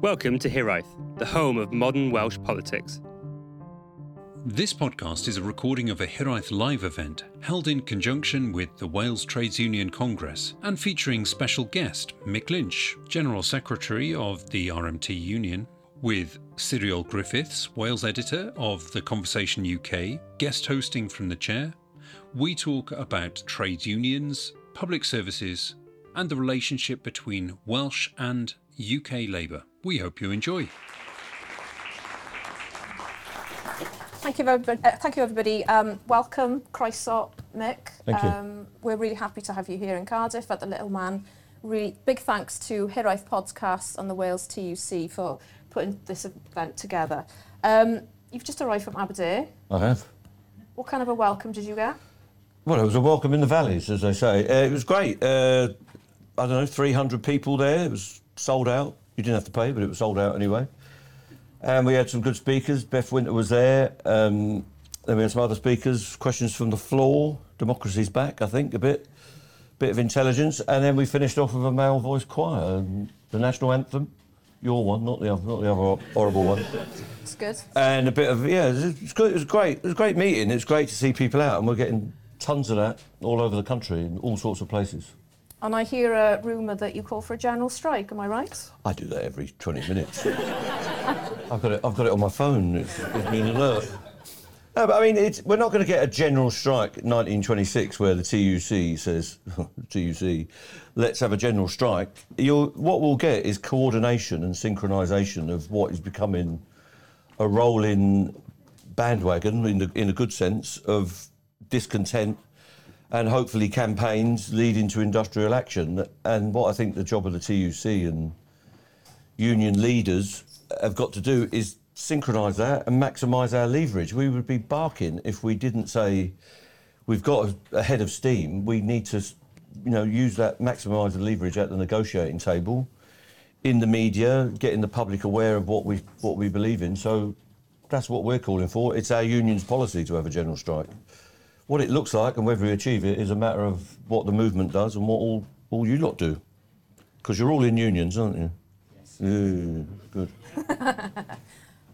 Welcome to Hiraeth, the home of modern Welsh politics. This podcast is a recording of a Hiraeth Live event held in conjunction with the Wales Trades Union Congress and featuring special guest Mick Lynch, General Secretary of the RMT Union, with Cyril Griffiths, Wales editor of The Conversation UK, guest hosting from the chair. We talk about trade unions, public services, and the relationship between Welsh and UK Labour. We hope you enjoy. Thank you, everybody. Uh, thank you, everybody. Um, welcome, Croeso, Mick. Thank you. Um, we're really happy to have you here in Cardiff at the Little Man. Really big thanks to Hiraeth Podcast and the Wales TUC for putting this event together. Um, you've just arrived from Aberdare. I have. What kind of a welcome did you get? Well, it was a welcome in the valleys, as they say. Uh, it was great. Uh, I don't know, 300 people there. It was sold out. You didn't have to pay, but it was sold out anyway. And we had some good speakers. Beth Winter was there. Um, then we had some other speakers. Questions from the floor. Democracy's back, I think, a bit. Bit of intelligence. And then we finished off with a male voice choir. The national anthem. Your one, not the other, not the other horrible one. It's good. and a bit of yeah, it was, good. It was great. It was a great meeting. It's great to see people out, and we're getting tons of that all over the country in all sorts of places. And I hear a rumour that you call for a general strike. Am I right? I do that every 20 minutes. I've got it. I've got it on my phone. It's, it's been alert. No, but I mean, we're not going to get a general strike 1926 where the TUC says, TUC, let's have a general strike. You'll, what we'll get is coordination and synchronisation of what is becoming a rolling bandwagon, in, the, in a good sense, of discontent and hopefully campaigns leading to industrial action. And what I think the job of the TUC and union leaders have got to do is synchronise that and maximise our leverage. We would be barking if we didn't say we've got a, head of steam. We need to, you know, use that maximise the leverage at the negotiating table, in the media, getting the public aware of what we what we believe in. So that's what we're calling for. It's our union's policy to have a general strike. What it looks like and whether we achieve it is a matter of what the movement does and what all, all you lot do. Because you're all in unions, aren't you? Yes. Yeah, good.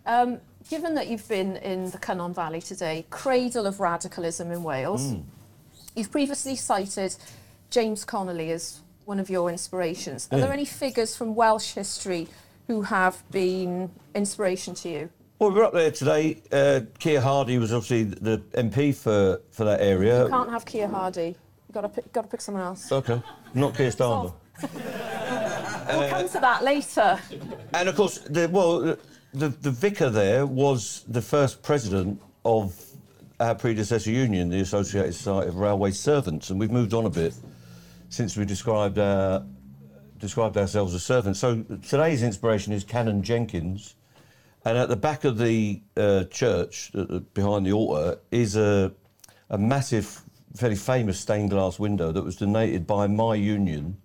Um, given that you've been in the Cynon Valley today, cradle of radicalism in Wales, you've previously cited James Connolly as one of your inspirations. Are Yeah. there any figures from Welsh history who have been inspiration to you? Well, we were up there today. Uh, Keir Hardie was obviously the MP for, for that area. You can't have Keir Hardie. You've got to pick, got to pick someone else. Okay, not Keir Starmer. we'll come to that later. And of course, the, well, the, the vicar there was the first president of our predecessor union, the Associated Society of Railway Servants, and we've moved on a bit since we described our, described ourselves as servants. So today's inspiration is Canon Jenkins, and at the back of the uh, church, uh, uh, behind the altar, is a, a massive, fairly famous stained glass window that was donated by my union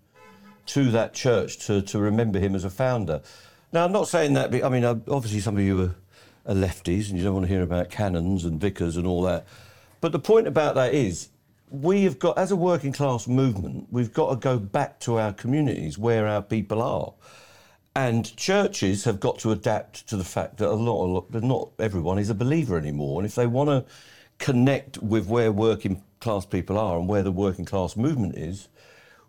to that church to, to remember him as a founder. Now, I'm not saying that, I mean, uh, obviously, some of you are, are lefties and you don't want to hear about canons and vicars and all that. But the point about that is, we have got, as a working class movement, we've got to go back to our communities where our people are. And churches have got to adapt to the fact that a lot, that not everyone is a believer anymore. And if they want to connect with where working class people are and where the working class movement is,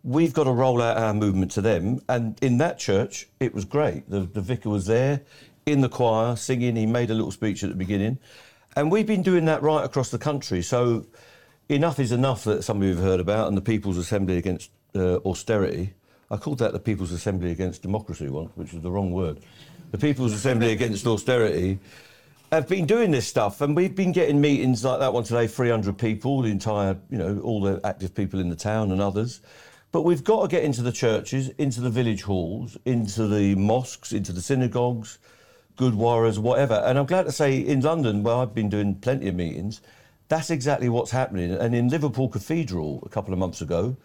we've got to roll out our movement to them. And in that church, it was great. The, the vicar was there in the choir singing. He made a little speech at the beginning. And we've been doing that right across the country. So enough is enough that some of you have heard about, and the People's Assembly against uh, austerity. I called that the People's Assembly against democracy once, which is the wrong word. The People's Assembly against austerity have been doing this stuff, and we've been getting meetings like that one today 300 people, the entire, you know, all the active people in the town and others. But we've got to get into the churches, into the village halls, into the mosques, into the synagogues, gurdwaras, whatever. And I'm glad to say in London, where I've been doing plenty of meetings, that's exactly what's happening. And in Liverpool Cathedral a couple of months ago,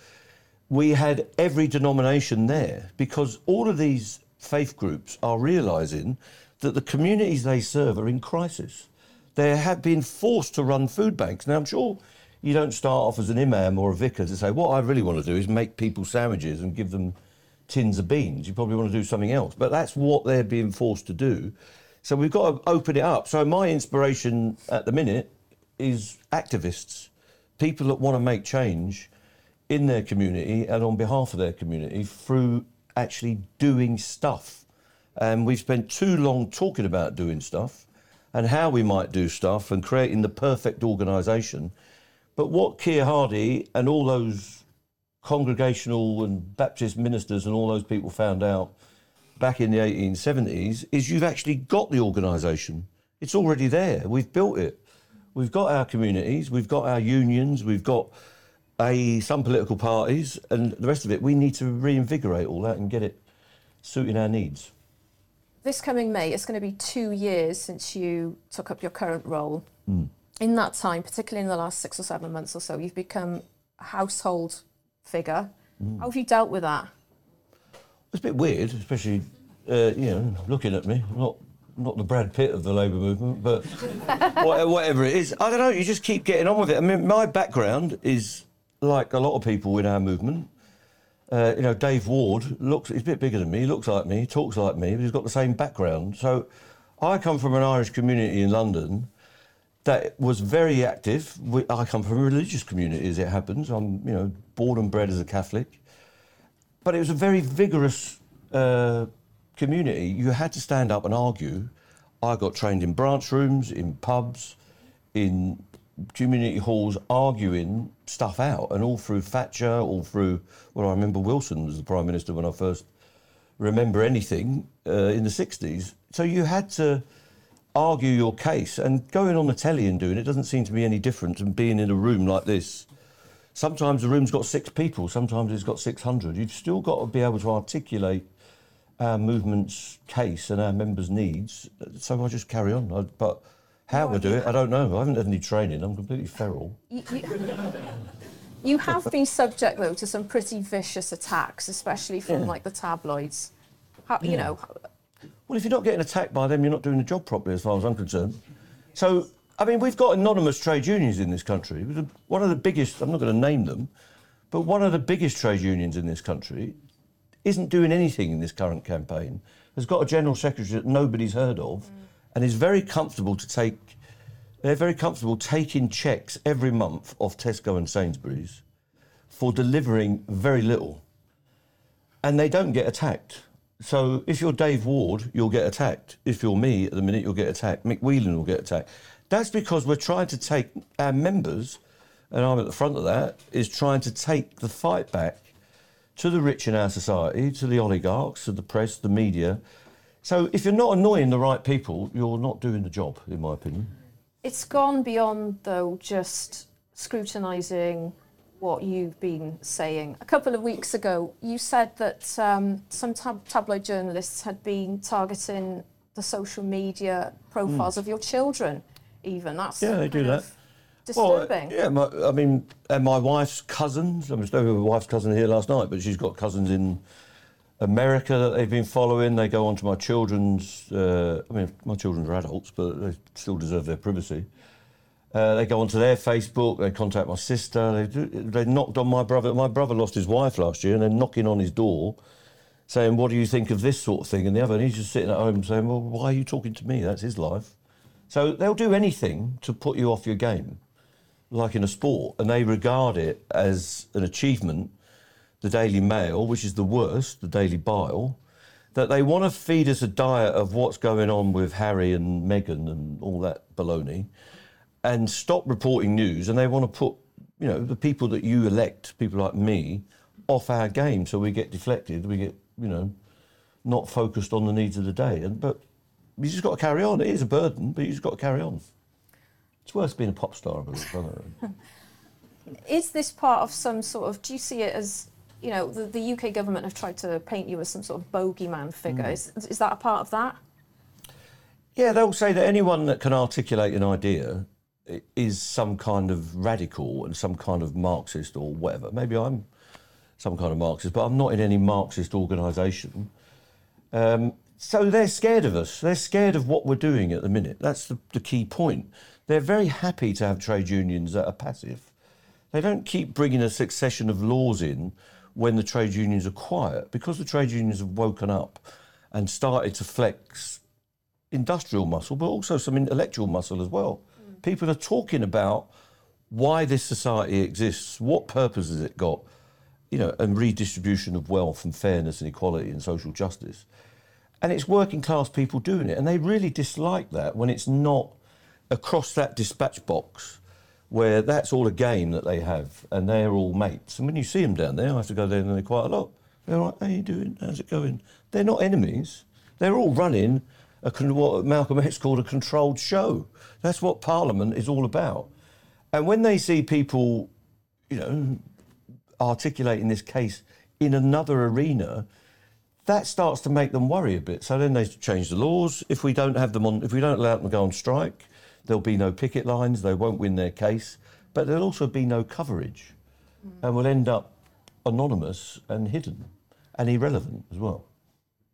we had every denomination there because all of these faith groups are realizing that the communities they serve are in crisis. They have been forced to run food banks. Now, I'm sure you don't start off as an imam or a vicar to say, what I really want to do is make people sandwiches and give them tins of beans. You probably want to do something else. But that's what they're being forced to do. So we've got to open it up. So my inspiration at the minute is activists, people that want to make change in their community and on behalf of their community through actually doing stuff. And we've spent too long talking about doing stuff and how we might do stuff and creating the perfect organisation. But what Keir Hardie and all those congregational and Baptist ministers and all those people found out back in the 1870s is you've actually got the organisation. It's already there. We've built it. We've got our communities, we've got our unions, we've got a, some political parties, and the rest of it. We need to reinvigorate all that and get it suiting our needs. This coming May, it's going to be two years since you took up your current role. In that time, particularly in the last six or seven months or so, you've become a household figure. How have you dealt with that? It's a bit weird, especially uh, you know looking at me. I'm not not the Brad Pitt of the Labour movement, but whatever it is, I don't know. You just keep getting on with it. I mean, my background is like a lot of people in our movement. Uh, you know, Dave Ward looks, he's a bit bigger than me, looks like me, talks like me, but he's got the same background. So I come from an Irish community in London that was very active. We, I come from a religious community, as it happens. I'm, you know, born and bred as a Catholic. But it was a very vigorous uh, community. You had to stand up and argue. I got trained in branch rooms, in pubs, in community halls, arguing stuff out, and all through Thatcher, all through. Well, I remember Wilson was the prime minister when I first remember anything uh, in the '60s. So you had to argue your case, and going on the telly and doing it doesn't seem to be any different than being in a room like this. Sometimes the room's got six people, sometimes it's got 600. You've still got to be able to articulate our movement's case and our members' needs. So I just carry on. I, but how I do it, I don't know. I haven't had any training. I'm completely feral. You, you, you have been subject, though, to some pretty vicious attacks, especially from Yeah. like the tabloids. How, You know, Well, if you're not getting attacked by them, you're not doing the job properly, as far as I'm concerned. So, I mean, we've got anonymous trade unions in this country. One of the biggest, I'm not going to name them, but one of the biggest trade unions in this country isn't doing anything in this current campaign, has got a general secretary that nobody's heard of, mm. And is very comfortable to take. They're very comfortable taking checks every month off Tesco and Sainsbury's for delivering very little and they don't get attacked. So if you're Dave Ward, you'll get attacked. If you're me, at the minute, you'll get attacked. Mick Whelan will get attacked. That's because we're trying to take our members, and I'm at the front of that, is trying to take the fight back to the rich in our society, to the oligarchs, to the press, the media. So if you're not annoying the right people, you're not doing the job, in my opinion. it's gone beyond, though, just scrutinising what you've been saying. A couple of weeks ago, you said that um, some tab- tabloid journalists had been targeting the social media profiles hmm. of your children, even. That's. Yeah, they do that. Uh, disturbing. Well, yeah, my, I mean, and my wife's cousins. I was over with my wife's cousin here last night, but she's got cousins in America that they've been following. They go on to my children's. Uh, I mean, my children are adults, but they still deserve their privacy. Uh, they go onto their Facebook. They contact my sister. They they knocked on my brother. My brother lost his wife last year, and they're knocking on his door, saying, "What do you think of this sort of thing?" And the other, and he's just sitting at home saying, "Well, why are you talking to me? That's his life." So they'll do anything to put you off your game like in a sport, and they regard it as an achievement, the Daily Mail, which is the worst, the Daily Bile, that they want to feed us a diet of what's going on with Harry and Meghan and all that baloney, and stop reporting news, and they want to put, you know, the people that you elect, people like me, off our game, so we get deflected, we get, you know, not focused on the needs of the day. And but you just got to carry on. It is a burden, but you just got to carry on. It's worse being a pop star, I believe. Is this part of some sort of? Do you see it as? You know, the, the UK government have tried to paint you as some sort of bogeyman figure. Mm. Is, is that a part of that? Yeah, they'll say that anyone that can articulate an idea is some kind of radical and some kind of Marxist or whatever. Maybe I'm some kind of Marxist, but I'm not in any Marxist organisation. Um, so they're scared of us. They're scared of what we're doing at the minute. That's the, the key point. They're very happy to have trade unions that are passive. They don't keep bringing a succession of laws in when the trade unions are quiet because the trade unions have woken up and started to flex industrial muscle, but also some intellectual muscle as well. Mm. People are talking about why this society exists, what purpose has it got, you know, and redistribution of wealth and fairness and equality and social justice. And it's working class people doing it, and they really dislike that when it's not across that dispatch box where that's all a game that they have and they're all mates. And when you see them down there, I have to go down there quite a lot. They're like, how you doing? How's it going? They're not enemies. They're all running a, what Malcolm X called a controlled show. That's what Parliament is all about. And when they see people, you know, articulating this case in another arena, that starts to make them worry a bit. So then they change the laws. If we don't have them on, if we don't allow them to go on strike, there'll be no picket lines. They won't win their case, but there'll also be no coverage, mm. and will end up anonymous and hidden, and irrelevant as well.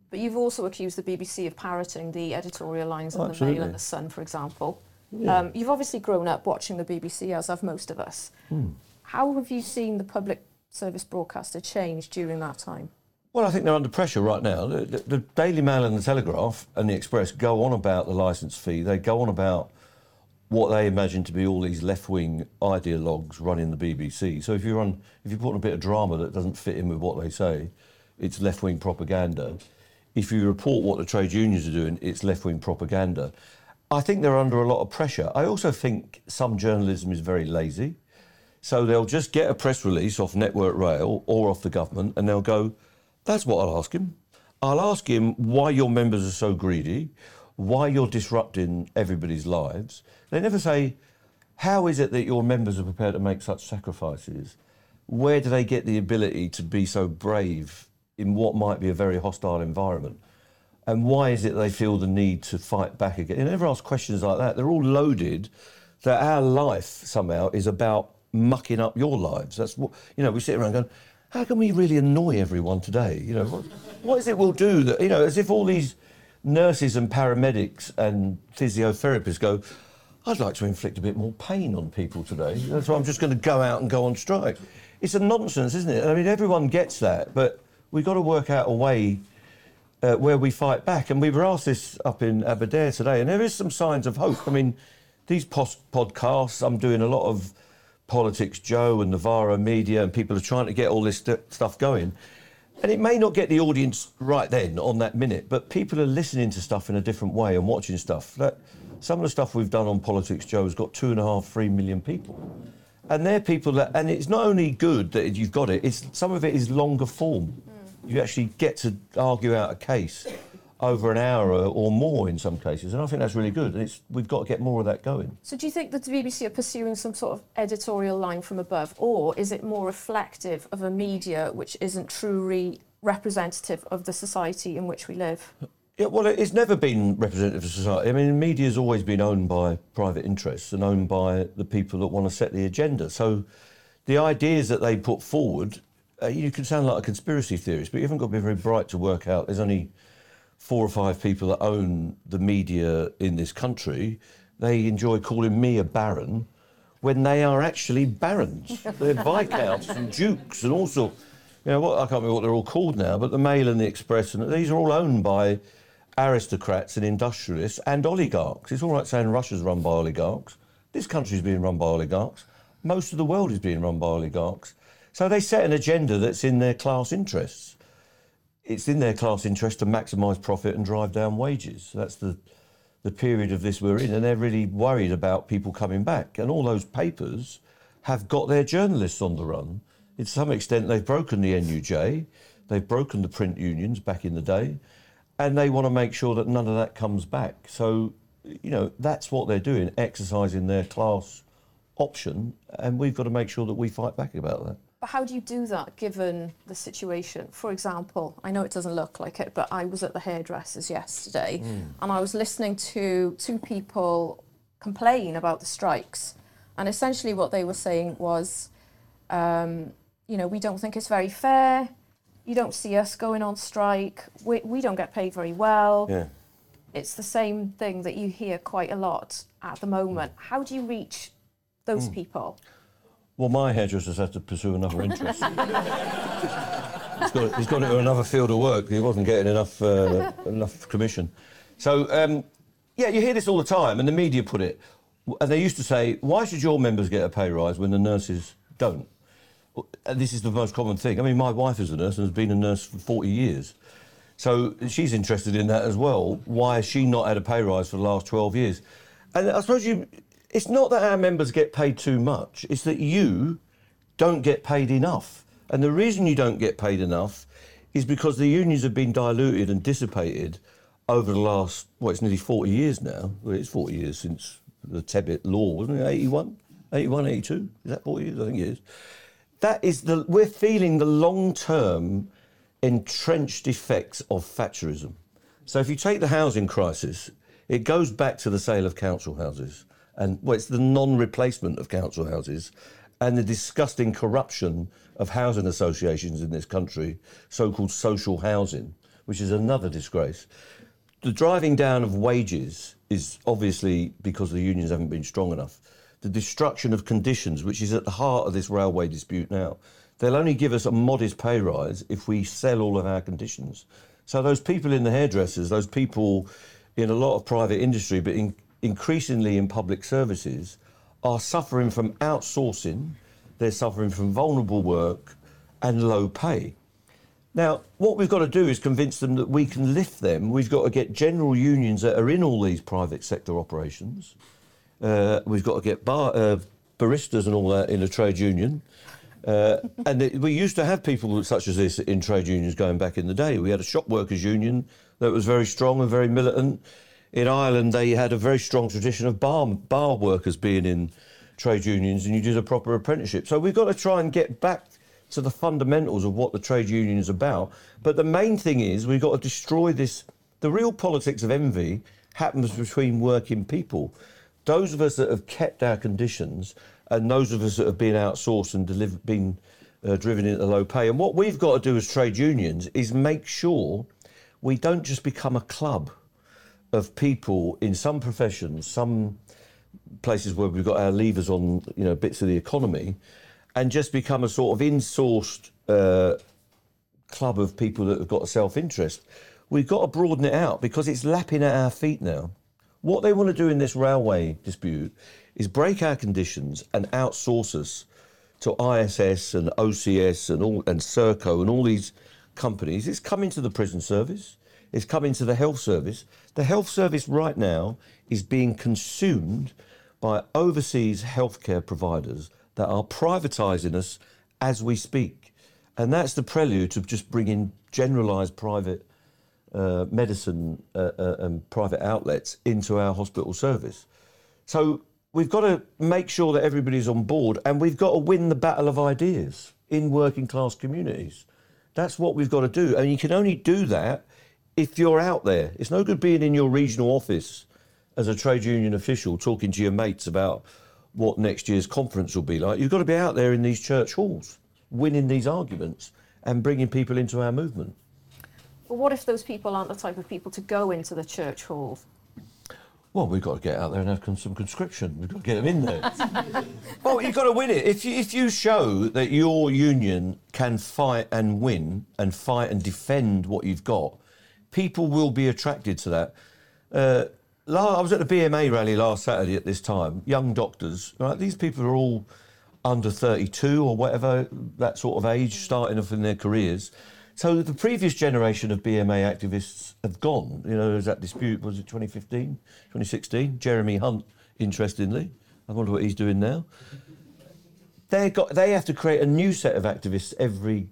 But you've also accused the BBC of parroting the editorial lines of the Mail and the Sun, for example. Yeah. Um, you've obviously grown up watching the BBC, as have most of us. Mm. How have you seen the public service broadcaster change during that time? Well, I think they're under pressure right now. The, the, the, Daily Mail and the Telegraph and the Express go on about the licence fee. They go on about what they imagine to be all these left-wing ideologues running the BBC. So if you run, if you put in a bit of drama that doesn't fit in with what they say, it's left-wing propaganda. If you report what the trade unions are doing, it's left-wing propaganda. I think they're under a lot of pressure. I also think some journalism is very lazy. So they'll just get a press release off Network Rail or off the government and they'll go, that's what I'll ask him. I'll ask him why your members are so greedy, why you're disrupting everybody's lives. They never say, how is it that your members are prepared to make such sacrifices? Where do they get the ability to be so brave in what might be a very hostile environment? And why is it they feel the need to fight back again? They never ask questions like that. They're all loaded that our life somehow is about mucking up your lives. That's what, you know, we sit around going, how can we really annoy everyone today? You know, what, what is it we'll do that, you know, as if all these nurses and paramedics and physiotherapists go, I'd like to inflict a bit more pain on people today. That's why I'm just going to go out and go on strike. It's a nonsense, isn't it? I mean, everyone gets that, but we've got to work out a way uh, where we fight back. And we were asked this up in Aberdare today, and there is some signs of hope. I mean, these podcasts, I'm doing a lot of PoliticsJOE and Novara Media, and people are trying to get all this st- stuff going. And it may not get the audience right then on that minute, but people are listening to stuff in a different way and watching stuff. That, some of the stuff we've done on PoliticsJOE has got two and a half, three million people. And they're people that, and it's not only good that you've got it, it's some of it is longer form. Mm. You actually get to argue out a case over an hour or more in some cases, and I think that's really good. It's, we've got to get more of that going. So, do you think that the BBC are pursuing some sort of editorial line from above, or is it more reflective of a media which isn't truly representative of the society in which we live? Yeah, well, it's never been representative of society. I mean, media has always been owned by private interests and owned by the people that want to set the agenda. So, the ideas that they put forward, uh, you can sound like a conspiracy theorist, but you haven't got to be very bright to work out. There's only four or five people that own the media in this country, they enjoy calling me a baron when they are actually barons. They're viscounts and dukes and all sorts. You know, what, I can't remember what they're all called now, but the Mail and the Express, and these are all owned by aristocrats and industrialists and oligarchs. It's all right saying Russia's run by oligarchs. This country's being run by oligarchs. Most of the world is being run by oligarchs. So they set an agenda that's in their class interests it's in their class interest to maximise profit and drive down wages. That's the the period of this we're in, and they're really worried about people coming back. And all those papers have got their journalists on the run. To some extent, they've broken the NUJ, they've broken the print unions back in the day, and they want to make sure that none of that comes back. So, you know, that's what they're doing, exercising their class option, and we've got to make sure that we fight back about that. But how do you do that given the situation? For example, I know it doesn't look like it, but I was at the hairdressers yesterday mm. and I was listening to two people complain about the strikes. And essentially, what they were saying was, um, you know, we don't think it's very fair. You don't see us going on strike. We, we don't get paid very well. Yeah. It's the same thing that you hear quite a lot at the moment. How do you reach those mm. people? Well, my hairdressers had to pursue another interest. he's, got, he's got into another field of work. He wasn't getting enough uh, enough commission. So um, yeah, you hear this all the time, and the media put it. And they used to say, "Why should your members get a pay rise when the nurses don't?" And this is the most common thing. I mean, my wife is a nurse and has been a nurse for 40 years. So she's interested in that as well. Why has she not had a pay rise for the last 12 years? And I suppose you, it's not that our members get paid too much, it's that you don't get paid enough. And the reason you don't get paid enough is because the unions have been diluted and dissipated over the last, well, it's nearly 40 years now. Well, it's 40 years since the Tebbit law, wasn't it? 81? 81, 82? Is that 40 years? I think it is. That is the, we're feeling the long term entrenched effects of Thatcherism. So if you take the housing crisis, it goes back to the sale of council houses. And well, it's the non replacement of council houses and the disgusting corruption of housing associations in this country, so called social housing, which is another disgrace. The driving down of wages is obviously because the unions haven't been strong enough. The destruction of conditions, which is at the heart of this railway dispute now. They'll only give us a modest pay rise if we sell all of our conditions. So those people in the hairdressers, those people in a lot of private industry, but in, increasingly in public services, are suffering from outsourcing, they're suffering from vulnerable work and low pay. Now, what we've got to do is convince them that we can lift them. We've got to get general unions that are in all these private sector operations. Uh, we've got to get bar, uh, baristas and all that in a trade union. Uh, and it, we used to have people such as this in trade unions going back in the day. We had a shop workers union that was very strong and very militant. In Ireland, they had a very strong tradition of bar, bar workers being in trade unions, and you did a proper apprenticeship. So we've got to try and get back to the fundamentals of what the trade union is about. But the main thing is we've got to destroy this. The real politics of envy happens between working people. Those of us that have kept our conditions and those of us that have been outsourced and been uh, driven into low pay. And what we've got to do as trade unions is make sure we don't just become a club of people in some professions, some places where we've got our levers on, you know, bits of the economy, and just become a sort of insourced uh, club of people that have got self-interest. We've got to broaden it out because it's lapping at our feet now. What they want to do in this railway dispute is break our conditions and outsource us to ISS and OCS and all and Serco and all these companies. It's coming to the prison service. It's coming to the health service. The health service right now is being consumed by overseas healthcare providers that are privatising us as we speak. And that's the prelude to just bringing generalised private uh, medicine uh, uh, and private outlets into our hospital service. So we've got to make sure that everybody's on board and we've got to win the battle of ideas in working class communities. That's what we've got to do. And you can only do that if you're out there. It's no good being in your regional office as a trade union official talking to your mates about what next year's conference will be like. You've got to be out there in these church halls, winning these arguments and bringing people into our movement. But what if those people aren't the type of people to go into the church halls? Well, we've got to get out there and have some conscription. We've got to get them in there. well, you've got to win it. If you, if you show that your union can fight and win and fight and defend what you've got, people will be attracted to that. Uh, I was at the BMA rally last Saturday at this time. Young doctors, right? These people are all under 32 or whatever, that sort of age, starting off in their careers. So the previous generation of BMA activists have gone. You know, there's that dispute, was it 2015, 2016? Jeremy Hunt, interestingly. I wonder what he's doing now. They got they have to create a new set of activists every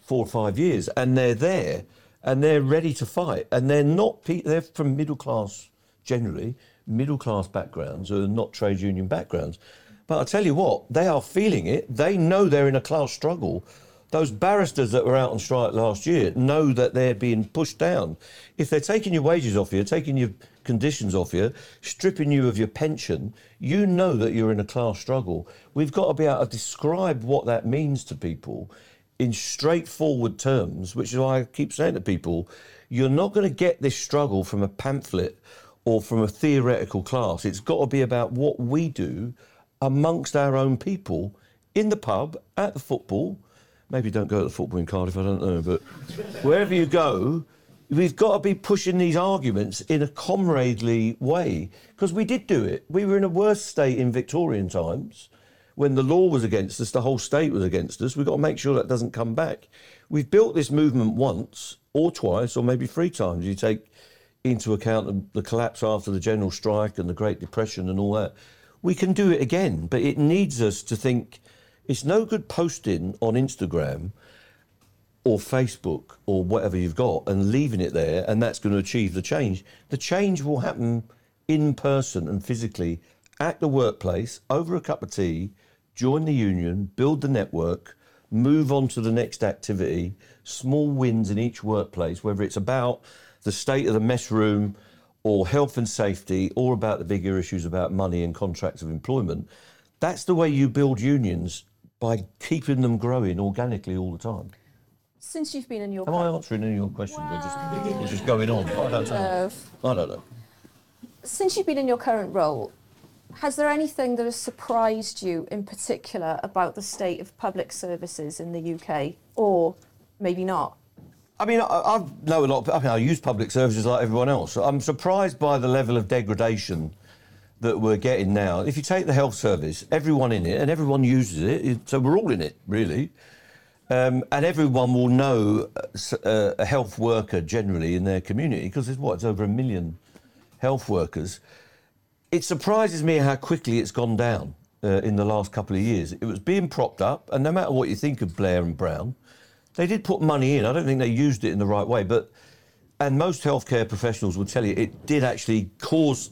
four or five years, and they're there, and they're ready to fight, and they're not they're from middle class generally, middle class backgrounds or not trade union backgrounds. But I tell you what, they are feeling it. They know they're in a class struggle those barristers that were out on strike last year know that they're being pushed down. If they're taking your wages off you, taking your conditions off you, stripping you of your pension, you know that you're in a class struggle. We've got to be able to describe what that means to people in straightforward terms, which is why I keep saying to people, you're not going to get this struggle from a pamphlet or from a theoretical class. It's got to be about what we do amongst our own people in the pub, at the football, maybe don't go to the football in Cardiff, I don't know, but wherever you go, we've got to be pushing these arguments in a comradely way because we did do it. We were in a worse state in Victorian times when the law was against us, the whole state was against us. We've got to make sure that doesn't come back. We've built this movement once or twice or maybe three times. You take into account the, collapse after the general strike and the Great Depression and all that. We can do it again, but it needs us to think it's no good posting on Instagram or Facebook or whatever you've got and leaving it there and that's going to achieve the change. The change will happen in person and physically at the workplace over a cup of tea, join the union, build the network, move on to the next activity, small wins in each workplace, whether it's about the state of the mess room or health and safety or about the bigger issues about money and contracts of employment. That's the way you build unions by keeping them growing organically all the time. Since you've been in your Am I answering any of your questions or just, or just going on? I don't know. I don't know. since you've been in your current role, has there anything that has surprised you in particular about the state of public services in the UK, or maybe not? I mean, I, I know a lot. Of, I mean, I use public services like everyone else. I'm surprised by the level of degradation that we're getting now. If you take the health service, everyone in it, and everyone uses it, so we're all in it, really. Um, and everyone will know uh, a health worker generally in their community because there's what, it's over a million health workers. It surprises me how quickly it's gone down uh, in the last couple of years. It was being propped up, and no matter what you think of Blair and Brown, they did put money in. I don't think they used it in the right way, but and most healthcare professionals will tell you it did actually cause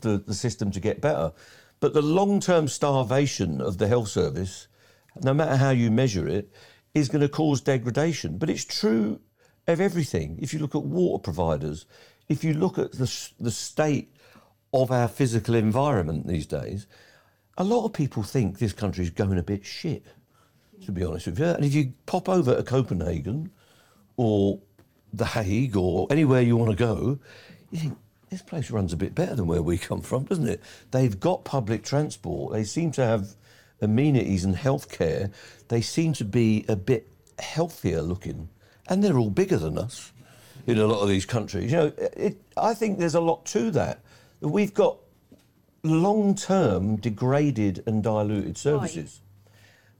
the, the system to get better. But the long-term starvation of the health service, no matter how you measure it, is going to cause degradation. But it's true of everything. If you look at water providers, if you look at the, the state of our physical environment these days, a lot of people think this country is going a bit shit, to be honest with you. And if you pop over to Copenhagen or The Hague or anywhere you want to go, you think, this place runs a bit better than where we come from, doesn't it? They've got public transport. They seem to have amenities and healthcare. They seem to be a bit healthier looking, and they're all bigger than us in a lot of these countries. You know, it, I think there's a lot to that. We've got long-term degraded and diluted services.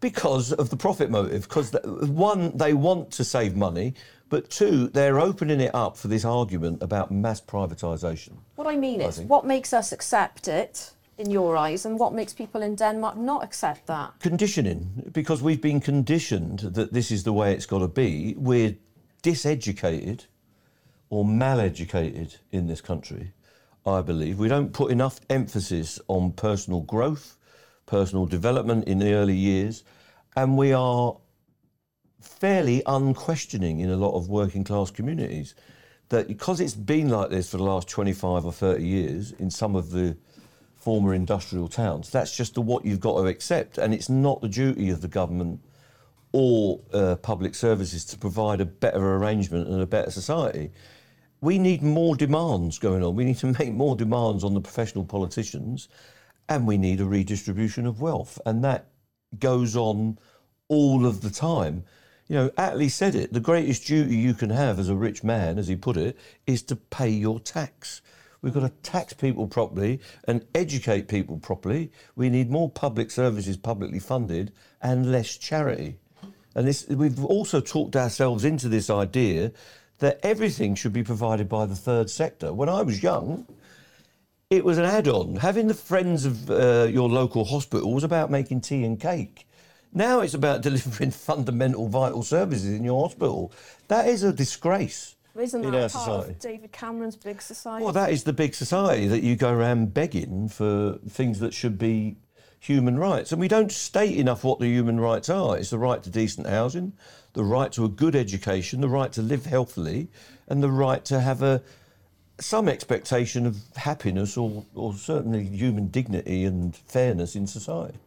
Because of the profit motive. Because one, they want to save money, but two, they're opening it up for this argument about mass privatisation. What I mean I is, think. what makes us accept it in your eyes, and what makes people in Denmark not accept that? Conditioning, because we've been conditioned that this is the way it's got to be. We're diseducated or maleducated in this country, I believe. We don't put enough emphasis on personal growth, personal development in the early years, and we are fairly unquestioning in a lot of working class communities that because it's been like this for the last 25 or 30 years in some of the former industrial towns, that's just the, what you've got to accept. And it's not the duty of the government or uh, public services to provide a better arrangement and a better society. We need more demands going on. We need to make more demands on the professional politicians, and we need a redistribution of wealth. And that goes on all of the time. You know, Attlee said it the greatest duty you can have as a rich man, as he put it, is to pay your tax. We've got to tax people properly and educate people properly. We need more public services publicly funded and less charity. And this, we've also talked ourselves into this idea that everything should be provided by the third sector. When I was young, it was an add-on. Having the friends of uh, your local hospital was about making tea and cake. Now it's about delivering fundamental vital services in your hospital. That is a disgrace Isn't in that part society. of David Cameron's big society? Well, that is the big society that you go around begging for things that should be human rights. And we don't state enough what the human rights are. It's the right to decent housing, the right to a good education, the right to live healthily, and the right to have a some expectation of happiness or, or certainly human dignity and fairness in society.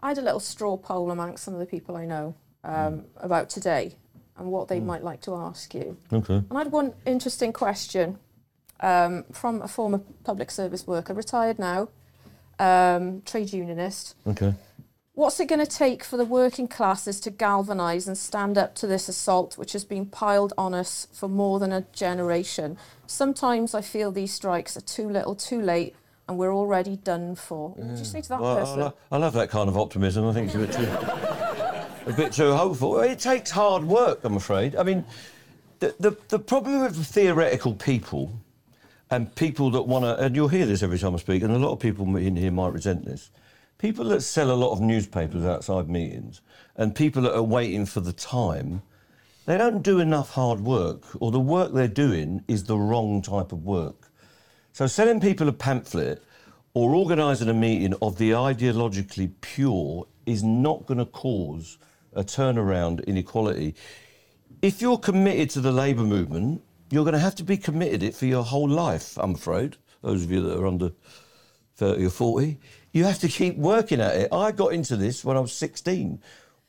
I had a little straw poll amongst some of the people I know um, about today and what they might like to ask you. Okay. And I had one interesting question um, from a former public service worker, retired now, um, trade unionist. Okay. What's it going to take for the working classes to galvanise and stand up to this assault which has been piled on us for more than a generation? Sometimes I feel these strikes are too little, too late, and we're already done for. What do you say to that Well, I, person? lo- I love that kind of optimism. I think it's a bit too, a bit too hopeful. It takes hard work, I'm afraid. I mean, the, the, the problem with theoretical people and people that want to, and you'll hear this every time I speak, and a lot of people in here might resent this. People that sell a lot of newspapers outside meetings and people that are waiting for the time, they don't do enough hard work, or the work they're doing is the wrong type of work. So selling people a pamphlet or organising a meeting of the ideologically pure is not going to cause a turnaround in equality. If you're committed to the labour movement, you're going to have to be committed it for your whole life, I'm afraid. Those of you that are under 30 or 40, you have to keep working at it. I got into this when I was 16.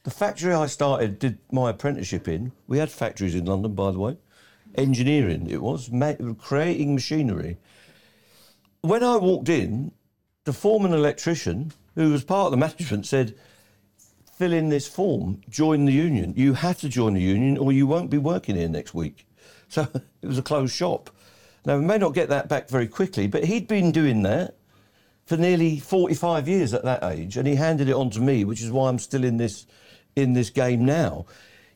The factory I started, did my apprenticeship in, we had factories in London, by the way. Engineering, it was, ma- creating machinery when I walked in, the foreman electrician, who was part of the management, said, fill in this form, join the union. You have to join the union or you won't be working here next week. So it was a closed shop. Now, we may not get that back very quickly, but he'd been doing that for nearly 45 years at that age, and he handed it on to me, which is why I'm still in this, in this game now.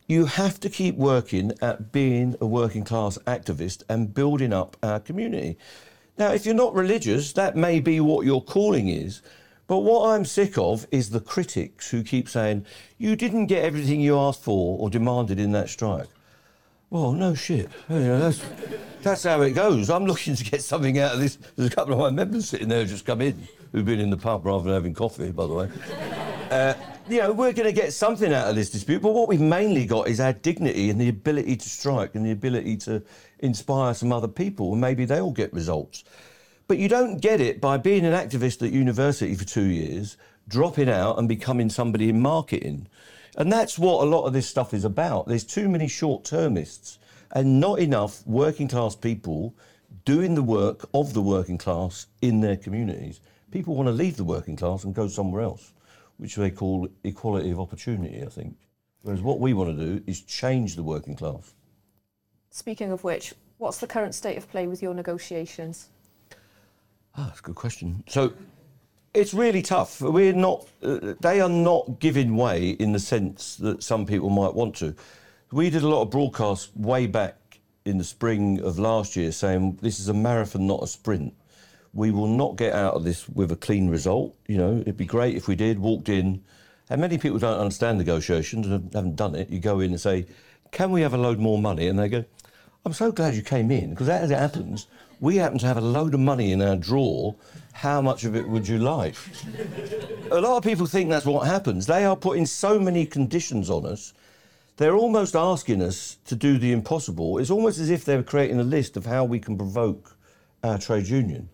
You have to keep working at being a working class activist and building up our community. Now, if you're not religious, that may be what your calling is. But what I'm sick of is the critics who keep saying, you didn't get everything you asked for or demanded in that strike. Well, no shit. You know, that's, that's how it goes. I'm looking to get something out of this. There's a couple of my members sitting there who just come in, who've been in the pub rather than having coffee, by the way. Uh, you know, we're going to get something out of this dispute, but what we've mainly got is our dignity and the ability to strike and the ability to inspire some other people, and maybe they'll get results. But you don't get it by being an activist at university for two years, dropping out and becoming somebody in marketing. And that's what a lot of this stuff is about. There's too many short termists and not enough working class people doing the work of the working class in their communities. People want to leave the working class and go somewhere else, which they call equality of opportunity, I think. Whereas what we want to do is change the working class. Speaking of which, what's the current state of play with your negotiations? Ah, that's a good question. So it's really tough. We're not, uh, they are not giving way in the sense that some people might want to. We did a lot of broadcasts way back in the spring of last year saying this is a marathon, not a sprint. We will not get out of this with a clean result. You know, it'd be great if we did, walked in. And many people don't understand negotiations and haven't done it. You go in and say, Can we have a load more money? And they go, I'm so glad you came in because as it happens, we happen to have a load of money in our drawer. How much of it would you like? a lot of people think that's what happens. They are putting so many conditions on us. They're almost asking us to do the impossible. It's almost as if they're creating a list of how we can provoke our trade union.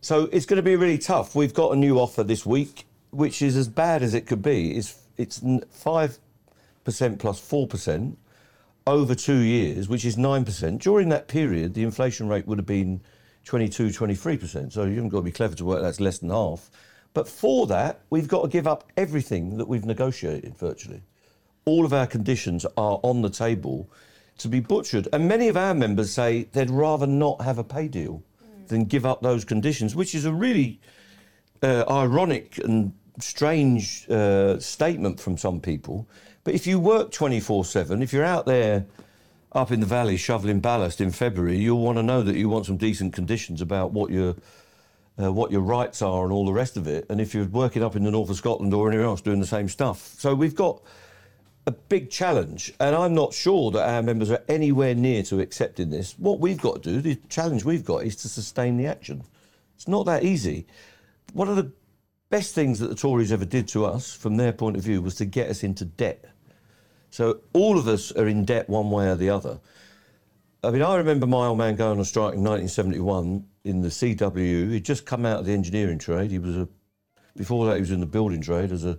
So it's going to be really tough. We've got a new offer this week, which is as bad as it could be. It's it's five percent plus four percent over two years, which is 9%. During that period, the inflation rate would have been 22, 23%. So you haven't got to be clever to work, that's less than half. But for that, we've got to give up everything that we've negotiated virtually. All of our conditions are on the table to be butchered. And many of our members say they'd rather not have a pay deal than give up those conditions, which is a really uh, ironic and strange uh, statement from some people. But if you work 24 7, if you're out there up in the valley shoveling ballast in February, you'll want to know that you want some decent conditions about what your uh, what your rights are and all the rest of it. And if you're working up in the north of Scotland or anywhere else doing the same stuff, so we've got a big challenge, and I'm not sure that our members are anywhere near to accepting this. What we've got to do, the challenge we've got, is to sustain the action. It's not that easy. One of the best things that the Tories ever did to us, from their point of view, was to get us into debt. So all of us are in debt one way or the other. I mean, I remember my old man going on strike in 1971 in the CW. He'd just come out of the engineering trade. He was a, before that, he was in the building trade as a,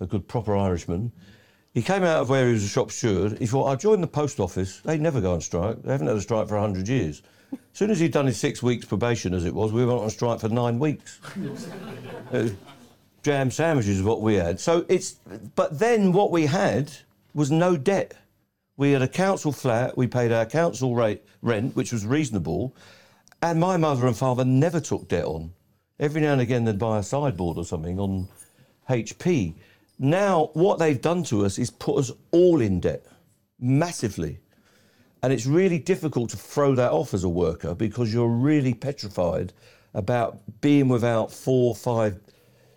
a good proper Irishman. He came out of where he was a shop steward. He thought, I'll join the post office. They never go on strike. They haven't had a strike for 100 years. As soon as he'd done his six weeks probation, as it was, we went on strike for nine weeks. Uh, jam sandwiches is what we had. So it's, but then what we had was no debt. We had a council flat, we paid our council rate rent, which was reasonable, and my mother and father never took debt on. Every now and again they'd buy a sideboard or something on HP. Now what they've done to us is put us all in debt, massively. And it's really difficult to throw that off as a worker because you're really petrified about being without four, five,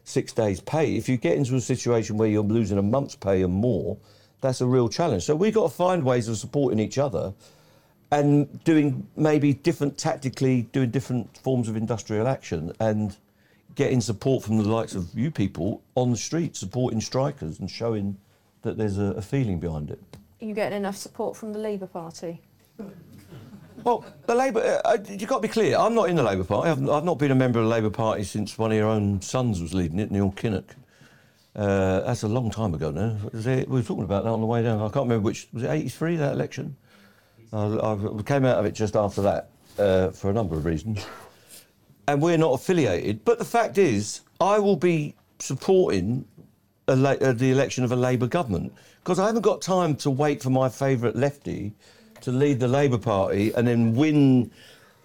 six days' pay. If you get into a situation where you're losing a month's pay and more, that's a real challenge. So we've got to find ways of supporting each other and doing maybe different tactically, doing different forms of industrial action and getting support from the likes of you people on the street, supporting strikers and showing that there's a, a feeling behind it. Are you getting enough support from the Labour Party? Well, the Labour, uh, you've got to be clear, I'm not in the Labour Party. I've, I've not been a member of the Labour Party since one of your own sons was leading it, Neil Kinnock. Uh, that's a long time ago now. It, we were talking about that on the way down. I can't remember which, was it 83, that election? I, I came out of it just after that uh, for a number of reasons. And we're not affiliated. But the fact is, I will be supporting a, uh, the election of a Labour government because I haven't got time to wait for my favourite lefty to lead the Labour Party and then win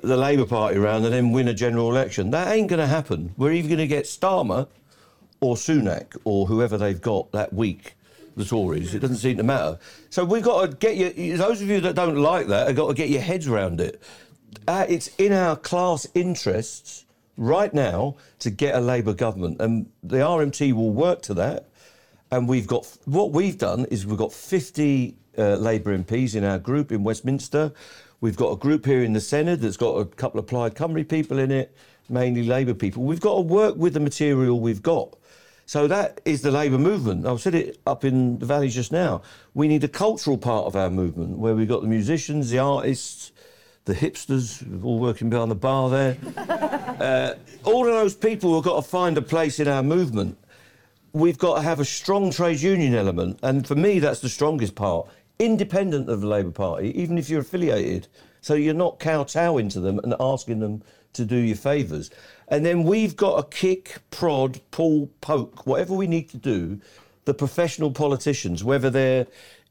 the Labour Party round and then win a general election. That ain't going to happen. We're either going to get Starmer or Sunak or whoever they've got that week, the Tories. It doesn't seem to matter. So we've got to get you, those of you that don't like that, have got to get your heads around it. Uh, it's in our class interests right now to get a Labour government, and the RMT will work to that. And we've got what we've done is we've got 50 uh, Labour MPs in our group in Westminster. We've got a group here in the Senedd that's got a couple of Plaid Cymru people in it, mainly Labour people. We've got to work with the material we've got. So that is the Labour movement. I've said it up in the valley just now. We need a cultural part of our movement where we've got the musicians, the artists, the hipsters, all working behind the bar there. uh, all of those people have got to find a place in our movement. We've got to have a strong trade union element, and for me, that's the strongest part independent of the Labour Party, even if you're affiliated. So you're not kowtowing to them and asking them to do you favours. And then we've got to kick, prod, pull, poke, whatever we need to do, the professional politicians, whether they're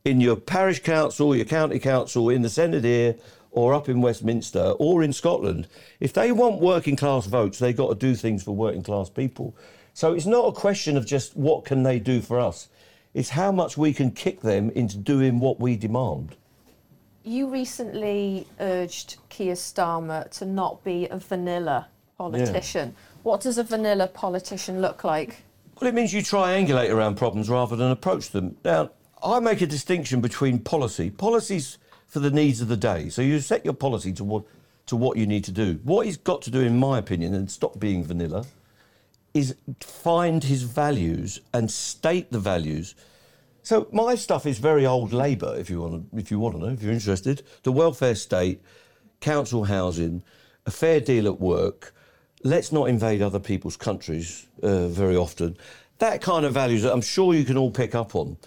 in your parish council, your county council, in the Senedd here, or up in Westminster, or in Scotland. If they want working class votes, they've got to do things for working class people. So it's not a question of just what can they do for us. It's how much we can kick them into doing what we demand. You recently urged Keir Starmer to not be a vanilla politician. Yeah. What does a vanilla politician look like? Well, it means you triangulate around problems rather than approach them. Now, I make a distinction between policy. Policy's for the needs of the day. So you set your policy to what, to what you need to do. What he's got to do, in my opinion, and stop being vanilla, is find his values and state the values. So my stuff is very old Labour, if you want, if you want to know, if you're interested. The welfare state, council housing, a fair deal at work. Let's not invade other people's countries uh, very often. That kind of values that I'm sure you can all pick up on.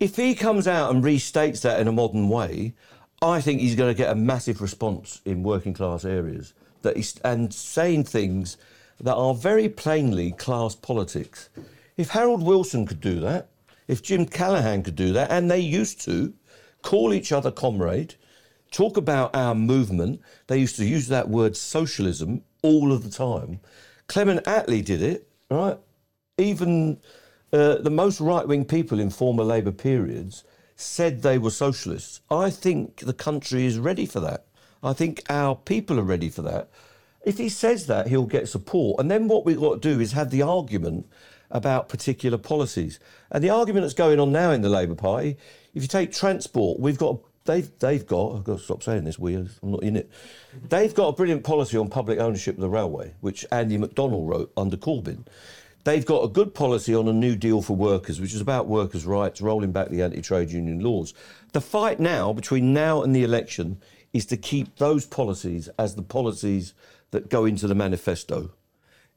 If he comes out and restates that in a modern way, I think he's going to get a massive response in working class areas. That he's, and saying things that are very plainly class politics. If Harold Wilson could do that, if Jim Callaghan could do that, and they used to call each other comrade, talk about our movement, they used to use that word socialism all of the time. Clement Attlee did it, right? Even uh, the most right wing people in former Labour periods said they were socialists. I think the country is ready for that. I think our people are ready for that. If he says that, he'll get support. And then what we've got to do is have the argument about particular policies. And the argument that's going on now in the Labour Party, if you take transport, we've got they've they've got I've got to stop saying this weird I'm not in it. They've got a brilliant policy on public ownership of the railway, which Andy McDonald wrote under Corbyn. They've got a good policy on a new deal for workers, which is about workers' rights, rolling back the anti-trade union laws. The fight now between now and the election is to keep those policies as the policies that go into the manifesto.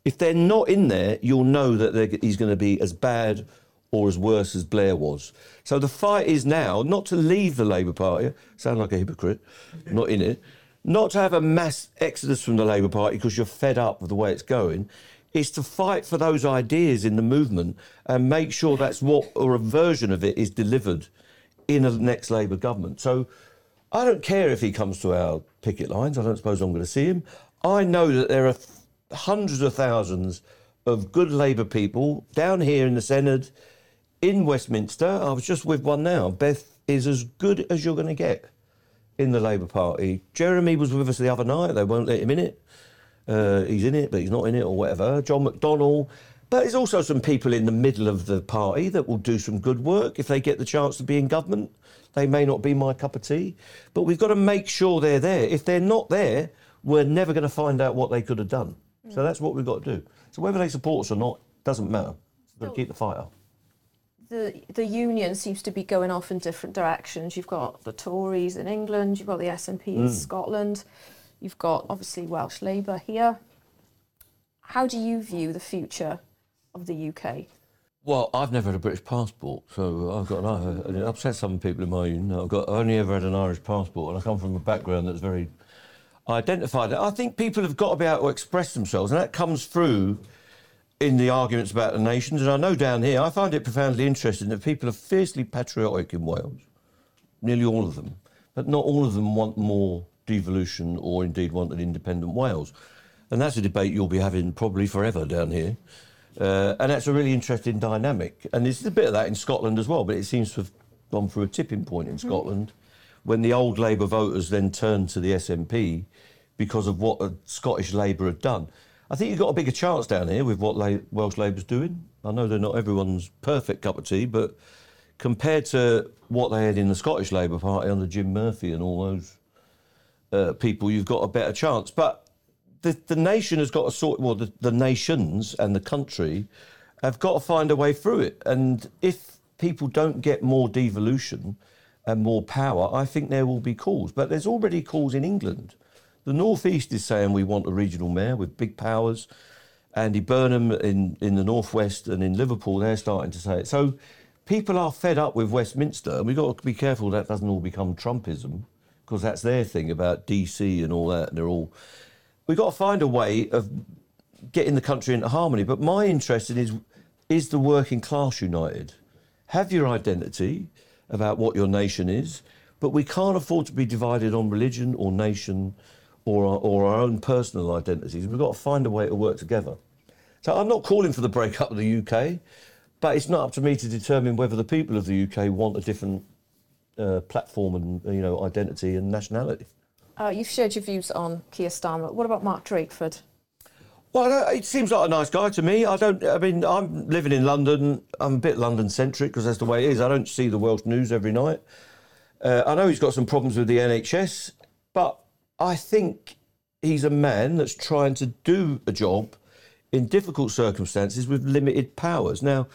If they're not in there, you'll know that he's going to be as bad or as worse as Blair was. So the fight is now not to leave the Labour Party, sound like a hypocrite, not in it, not to have a mass exodus from the Labour Party because you're fed up with the way it's going. It's to fight for those ideas in the movement and make sure that's what, or a version of it, is delivered in a next Labour government. So I don't care if he comes to our picket lines. I don't suppose I'm going to see him. I know that there are hundreds of thousands of good Labour people down here in the Senedd, in Westminster. I was just with one now. Beth is as good as you're going to get in the Labour Party. Jeremy was with us the other night. They won't let him in it. Uh, he's in it, but he's not in it, or whatever. John McDonnell. But there's also some people in the middle of the party that will do some good work if they get the chance to be in government. They may not be my cup of tea, but we've got to make sure they're there. If they're not there, we're never going to find out what they could have done. So that's what we've got to do. So whether they support us or not doesn't matter. We've got to keep the fight up. The, the union seems to be going off in different directions. You've got the Tories in England, you've got the SNP in mm. Scotland, you've got obviously Welsh Labour here. How do you view the future of the UK? Well, I've never had a British passport, so I've got an, and it upsets some people in my union. I've got I've only ever had an Irish passport, and I come from a background that's very identified. I think people have got to be able to express themselves, and that comes through in the arguments about the nations. And I know down here, I find it profoundly interesting that people are fiercely patriotic in Wales, nearly all of them, but not all of them want more devolution or indeed want an independent Wales. And that's a debate you'll be having probably forever down here. Uh, and that's a really interesting dynamic. And there's a bit of that in Scotland as well, but it seems to have gone through a tipping point in Scotland when the old Labour voters then turned to the SNP because of what Scottish Labour had done. I think you've got a bigger chance down here with what La- Welsh Labour's doing. I know they're not everyone's perfect cup of tea, but compared to what they had in the Scottish Labour Party under Jim Murphy and all those uh, people, you've got a better chance. But the, the nation has got to sort, well, the, the nations and the country have got to find a way through it. And if people don't get more devolution and more power, I think there will be calls. But there's already calls in England. The Northeast is saying we want a regional mayor with big powers. Andy Burnham in, in the Northwest and in Liverpool, they're starting to say it. So people are fed up with Westminster, and we've got to be careful that doesn't all become Trumpism, because that's their thing about DC and all that. And they're all. We've got to find a way of getting the country into harmony. But my interest in is is the working class united? Have your identity about what your nation is, but we can't afford to be divided on religion or nation or our, or our own personal identities. We've got to find a way to work together. So I'm not calling for the breakup of the UK, but it's not up to me to determine whether the people of the UK want a different uh, platform and you know identity and nationality. Uh, you've shared your views on Keir Starmer. What about Mark Drakeford? Well, it seems like a nice guy to me. I don't. I mean, I'm living in London. I'm a bit London centric because that's the way it is. I don't see the Welsh news every night. Uh, I know he's got some problems with the NHS, but I think he's a man that's trying to do a job in difficult circumstances with limited powers. Now,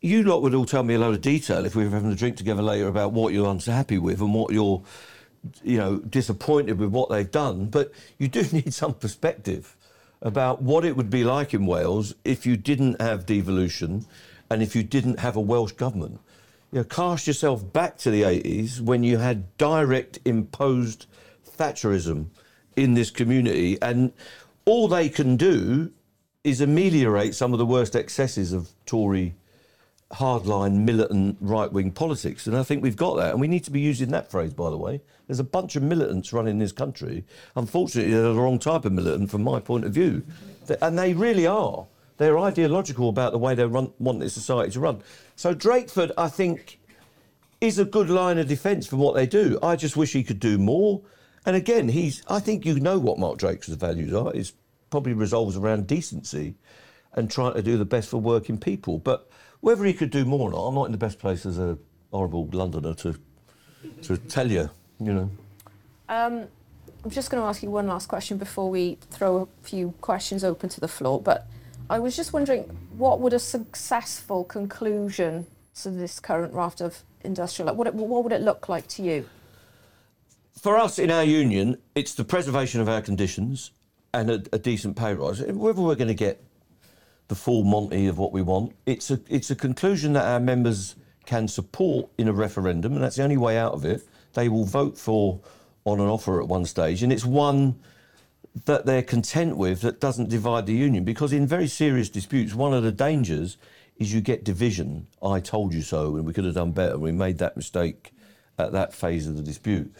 you lot would all tell me a load of detail if we were having a drink together later about what you're unhappy with and what you're, you know, disappointed with what they've done. But you do need some perspective about what it would be like in Wales if you didn't have devolution and if you didn't have a Welsh government. You know, cast yourself back to the 80s when you had direct imposed Thatcherism in this community, and all they can do is ameliorate some of the worst excesses of Tory hardline, militant, right wing politics. And I think we've got that. And we need to be using that phrase, by the way. There's a bunch of militants running this country. Unfortunately, they're the wrong type of militant from my point of view. And they really are. They're ideological about the way they run, want this society to run. So Drakeford, I think, is a good line of defence for what they do. I just wish he could do more. And again, he's. I think you know what Mark Drake's values are. It probably resolves around decency and trying to do the best for working people. But whether he could do more or not, I'm not in the best place as a horrible Londoner to to tell you. You know. Um, I'm just going to ask you one last question before we throw a few questions open to the floor. But I was just wondering, what would a successful conclusion to this current raft of industrial, what, it, what would it look like to you? For us in our union, it's the preservation of our conditions and a, a decent pay rise. Whether we're going to get the full Monty of what we want, it's a it's a conclusion that our members can support in a referendum, and that's the only way out of it. They will vote for on an offer at one stage, and it's one that they're content with that doesn't divide the union. Because in very serious disputes, one of the dangers is you get division. I told you so, and we could have done better. We made that mistake at that phase of the dispute.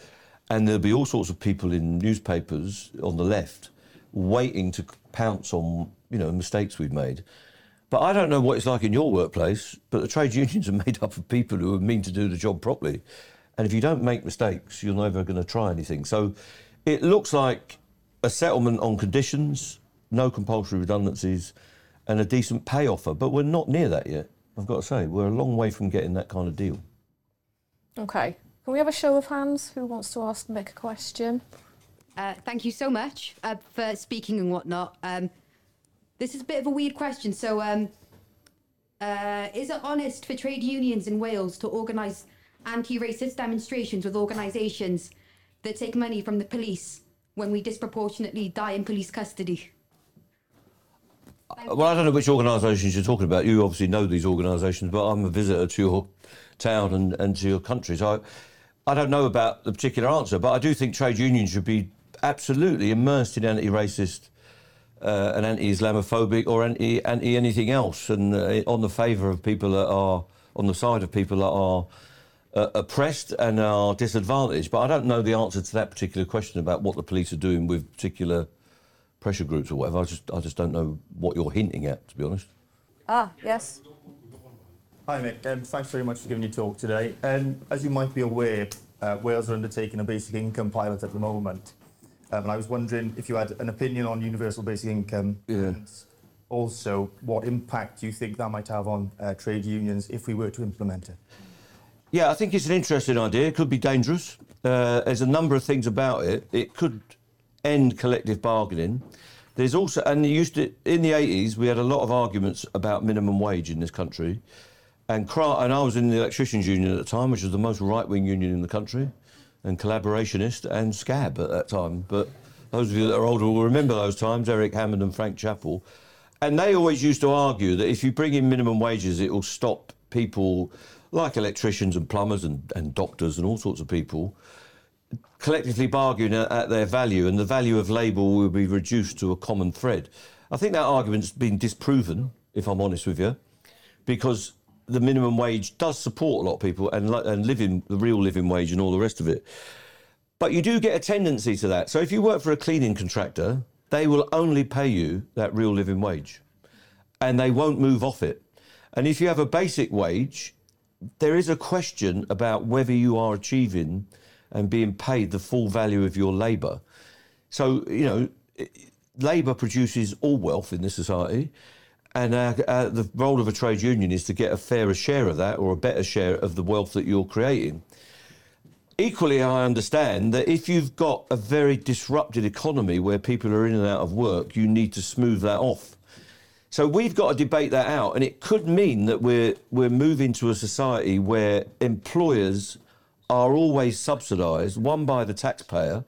And there'll be all sorts of people in newspapers on the left waiting to pounce on you know mistakes we've made. But I don't know what it's like in your workplace, but the trade unions are made up of people who are mean to do the job properly. And if you don't make mistakes, you're never going to try anything. So it looks like a settlement on conditions, no compulsory redundancies, and a decent pay offer. But we're not near that yet, I've got to say. We're a long way from getting that kind of deal. Okay. Can we have a show of hands? Who wants to ask Mick a question? Uh, thank you so much uh, for speaking and whatnot. Um, this is a bit of a weird question. So, um, uh, is it honest for trade unions in Wales to organise anti racist demonstrations with organisations that take money from the police when we disproportionately die in police custody? Well, I don't know which organisations you're talking about. You obviously know these organisations, but I'm a visitor to your town and, and to your country. So I, I don't know about the particular answer, but I do think trade unions should be absolutely immersed in anti racist uh, and anti Islamophobic or anti anti anything else and uh, on the favour of people that are on the side of people that are. Uh, oppressed and are disadvantaged, but I don't know the answer to that particular question about what the police are doing with particular pressure groups or whatever. I just, I just don't know what you're hinting at, to be honest. Ah, yes. Hi, Mick. Um, thanks very much for giving your talk today. Um, as you might be aware, uh, Wales are undertaking a basic income pilot at the moment. Um, and I was wondering if you had an opinion on universal basic income Yeah. and also what impact do you think that might have on uh, trade unions if we were to implement it. Yeah, I think it's an interesting idea. It could be dangerous. Uh, there's a number of things about it. It could end collective bargaining. There's also, and used to, in the 80s, we had a lot of arguments about minimum wage in this country. And, and I was in the electricians union at the time, which was the most right wing union in the country, and collaborationist and scab at that time. But those of you that are older will remember those times, Eric Hammond and Frank Chapple. And they always used to argue that if you bring in minimum wages, it will stop people like electricians and plumbers and, and doctors and all sorts of people collectively bargaining at, at their value, and the value of labour will be reduced to a common thread. I think that argument's been disproven, if I'm honest with you, because the minimum wage does support a lot of people and, and living the real living wage and all the rest of it. But you do get a tendency to that. So if you work for a cleaning contractor, they will only pay you that real living wage and they won't move off it. And if you have a basic wage, there is a question about whether you are achieving and being paid the full value of your labour. So, you know, labour produces all wealth in this society, and uh, uh, the role of a trade union is to get a fairer share of that or a better share of the wealth that you're creating. Equally, I understand that if you've got a very disrupted economy where people are in and out of work, you need to smooth that off. So we've got to debate that out, and it could mean that we're we're moving to a society where employers are always subsidised, one by the taxpayer,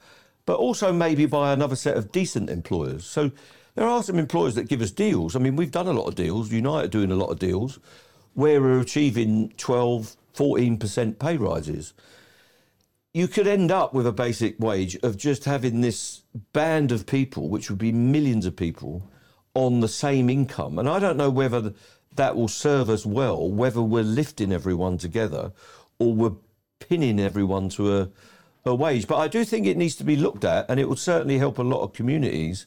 but also maybe by another set of decent employers. So there are some employers that give us deals. I mean, we've done a lot of deals. United doing a lot of deals where we're achieving 12, 14% pay rises. You could end up with a basic wage of just having this band of people, which would be millions of people, on the same income. And I don't know whether that will serve us well, whether we're lifting everyone together or we're pinning everyone to a, a wage. But I do think it needs to be looked at, and it will certainly help a lot of communities.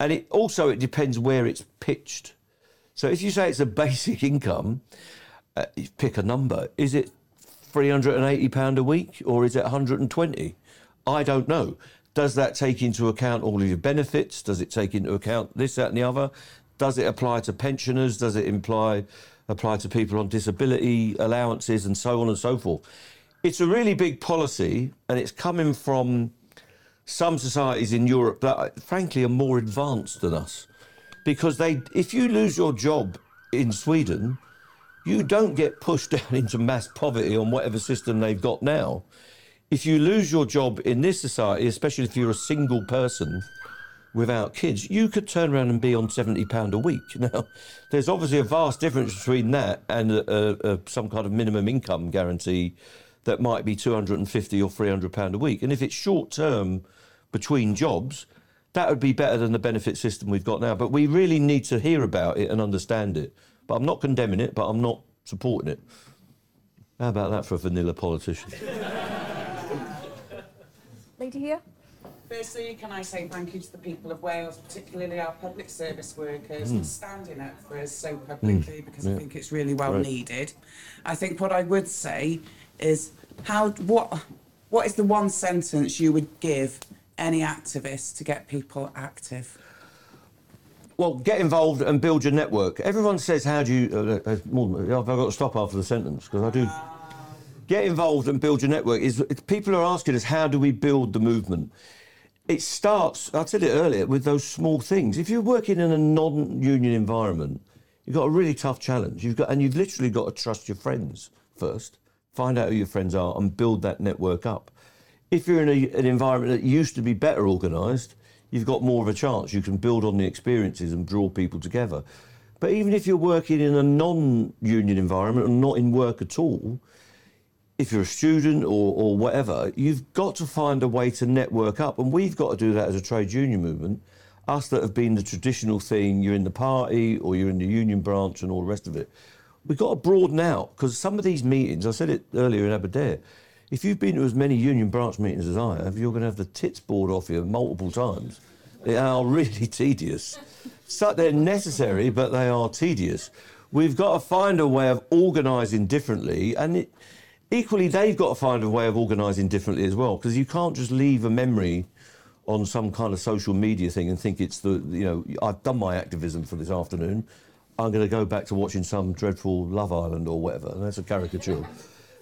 And it also it depends where it's pitched. So if you say it's a basic income, uh, pick a number. Is it three hundred and eighty pound a week, or is it one hundred and twenty? I don't know. Does that take into account all of your benefits? Does it take into account this, that, and the other? Does it apply to pensioners? Does it imply apply to people on disability allowances and so on and so forth? It's a really big policy, and it's coming from some societies in Europe that, frankly, are more advanced than us, because they, if you lose your job in Sweden, you don't get pushed down into mass poverty on whatever system they've got now. If you lose your job in this society, especially if you're a single person without kids, you could turn around and be on seventy pound a week. Now, there's obviously a vast difference between that and a, a, some kind of minimum income guarantee that might be two hundred and fifty or three hundred pound a week. And if it's short term between jobs, that would be better than the benefit system we've got now. But we really need to hear about it and understand it. But I'm not condemning it, but I'm not supporting it. How about that for a vanilla politician? Lady here? Firstly, can I say thank you to the people of Wales, particularly our public service workers, hmm. for standing up for us so publicly hmm. because I think it's really well Right. needed. I think what I would say is how what what is the one sentence you would give any activists to get people active? Well, get involved and build your network. Everyone says, "How do you?" Uh, I've got to stop after the sentence because I do. Get involved and build your network. Is people are asking us, "How do we build the movement?" It starts. I said it earlier with those small things. If you're working in a non-union environment, you've got a really tough challenge. You've got and you've literally got to trust your friends first. Find out who your friends are and build that network up. If you're in a, an environment that used to be better organised, you've got more of a chance. You can build on the experiences and draw people together. But even if you're working in a non-union environment and not in work at all, if you're a student or, or whatever, you've got to find a way to network up. And we've got to do that as a trade union movement. Us that have been the traditional thing, you're in the party or you're in the union branch and all the rest of it. We've got to broaden out because some of these meetings, I said it earlier in Aberdare, if you've been to as many union branch meetings as I have, you're going to have the tits bored off you multiple times. They are really tedious. So they're necessary, but they are tedious. We've got to find a way of organising differently, and it, equally, they've got to find a way of organising differently as well, because you can't just leave a memory on some kind of social media thing and think it's the, you know, I've done my activism for this afternoon. I'm going to go back to watching some dreadful Love Island or whatever. And that's a caricature.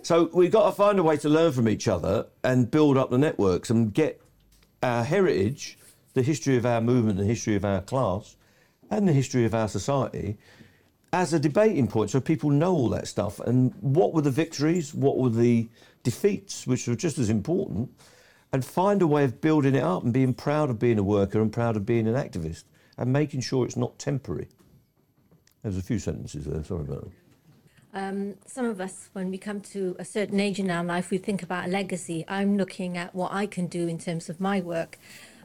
So we've got to find a way to learn from each other and build up the networks and get our heritage, the history of our movement, the history of our class, and the history of our society as a debating point so people know all that stuff and what were the victories, what were the defeats, which are just as important, and find a way of building it up and being proud of being a worker and proud of being an activist and making sure it's not temporary. There's a few sentences there, sorry about that. Um, some of us, when we come to a certain age in our life, we think about a legacy. I'm looking at what I can do in terms of my work.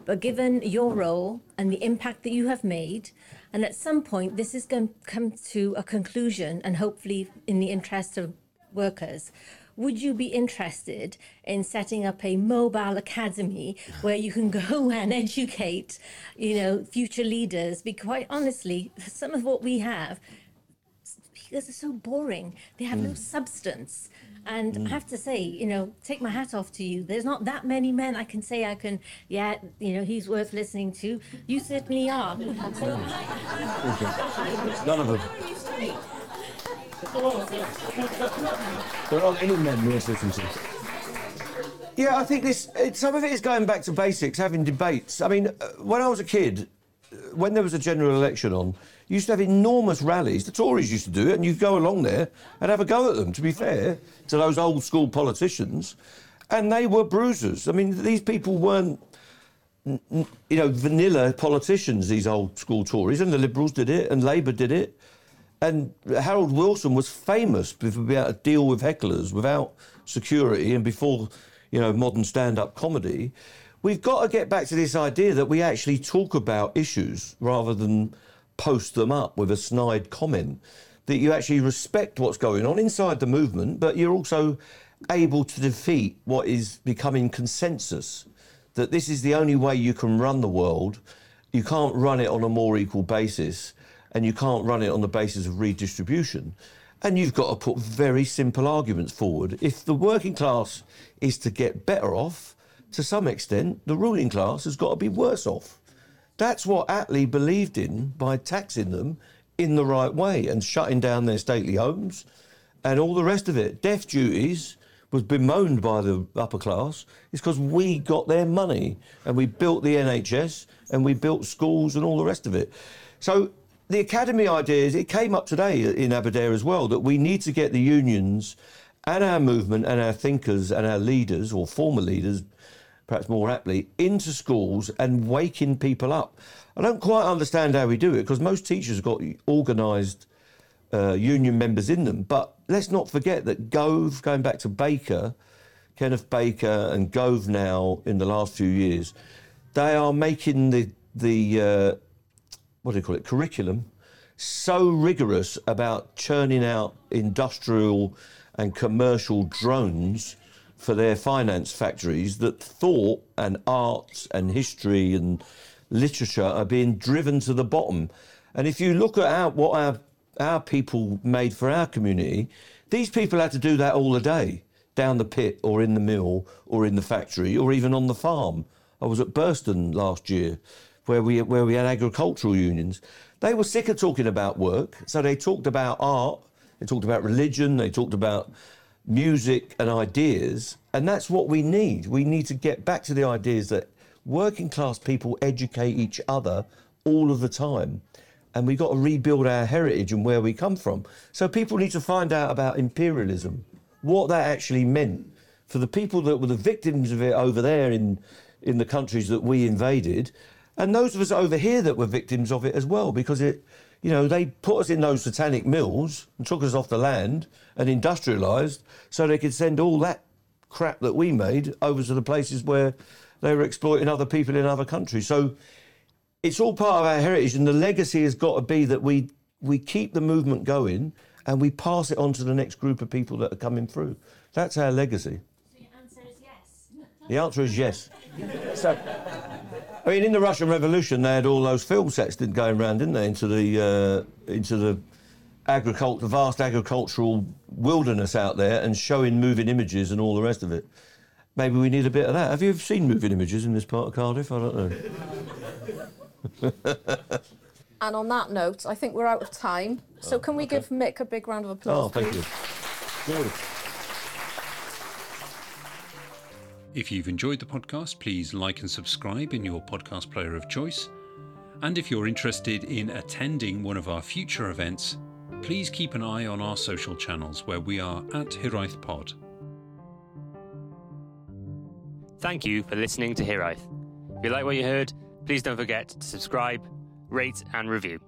But given your role and the impact that you have made, and at some point this is going to come to a conclusion, and hopefully in the interest of workers, would you be interested in setting up a mobile academy where you can go and educate, you know, future leaders? Because quite honestly, some of what we have speakers are so boring. They have no substance. And I have to say, you know, take my hat off to you. There's not that many men I can say I can, yeah, you know, he's worth listening to. You certainly are. None of them. There aren't any men worth listening to. Yeah, I think this. It, some of it is going back to basics, having debates. I mean, uh, when I was a kid, uh, when there was a general election on, you used to have enormous rallies. The Tories used to do it, and you'd go along there and have a go at them. To be fair to those old school politicians, and they were bruisers. I mean, these people weren't you know, vanilla politicians, these old school Tories, and the Liberals did it, and Labour did it. And Harold Wilson was famous for being able to deal with hecklers without security and before, you know, modern stand up comedy. We've got to get back to this idea that we actually talk about issues rather than post them up with a snide comment. That you actually respect what's going on inside the movement, but you're also able to defeat what is becoming consensus that this is the only way you can run the world. You can't run it on a more equal basis, and you can't run it on the basis of redistribution. And you've got to put very simple arguments forward. If the working class is to get better off, to some extent, the ruling class has got to be worse off. That's what Attlee believed in by taxing them in the right way and shutting down their stately homes and all the rest of it. Death duties was bemoaned by the upper class is because we got their money and we built the NHS and we built schools and all the rest of it. So the academy idea is it came up today in Aberdare as well that we need to get the unions and our movement and our thinkers and our leaders or former leaders perhaps more aptly, into schools and waking people up. I don't quite understand how we do it because most teachers have got organised uh, union members in them. But let's not forget that Gove, going back to Baker, Kenneth Baker and Gove now in the last few years, they are making the the uh, what do you call it curriculum so rigorous about churning out industrial and commercial drones for their finance factories that thought and arts and history and literature are being driven to the bottom. And if you look at our, what our our people made for our community, these people had to do that all the day, down the pit or in the mill or in the factory or even on the farm. I was at Burston last year, where we where we had agricultural unions. They were sick of talking about work, so they talked about art, they talked about religion, they talked about music and ideas, and that's what we need. We need to get back to the ideas that working class people educate each other all of the time. And we've got to rebuild our heritage and where we come from. So people need to find out about imperialism, what that actually meant for the people that were the victims of it over there in, in the countries that we invaded, and those of us over here that were victims of it as well, because it, you know, they put us in those satanic mills and took us off the land and industrialised so they could send all that crap that we made over to the places where they were exploiting other people in other countries. So it's all part of our heritage, and the legacy has got to be that we we keep the movement going and we pass it on to the next group of people that are coming through. That's our legacy. So your answer is yes. The answer is yes. So, I mean, in the Russian Revolution, they had all those film sets did going around, didn't they, into the uh, into the agriculture, vast agricultural wilderness out there, and showing moving images and all the rest of it. Maybe we need a bit of that. Have you seen moving images in this part of Cardiff? I don't know. And on that note, I think we're out of time. So can we give Mick a big round of applause? Oh, thank you. Good. If you've enjoyed the podcast, please like and subscribe in your podcast player of choice. And if you're interested in attending one of our future events, please keep an eye on our social channels where we are at Hiraeth Pod. Thank you for listening to Hiraeth. If you like what you heard, please don't forget to subscribe, rate, and review.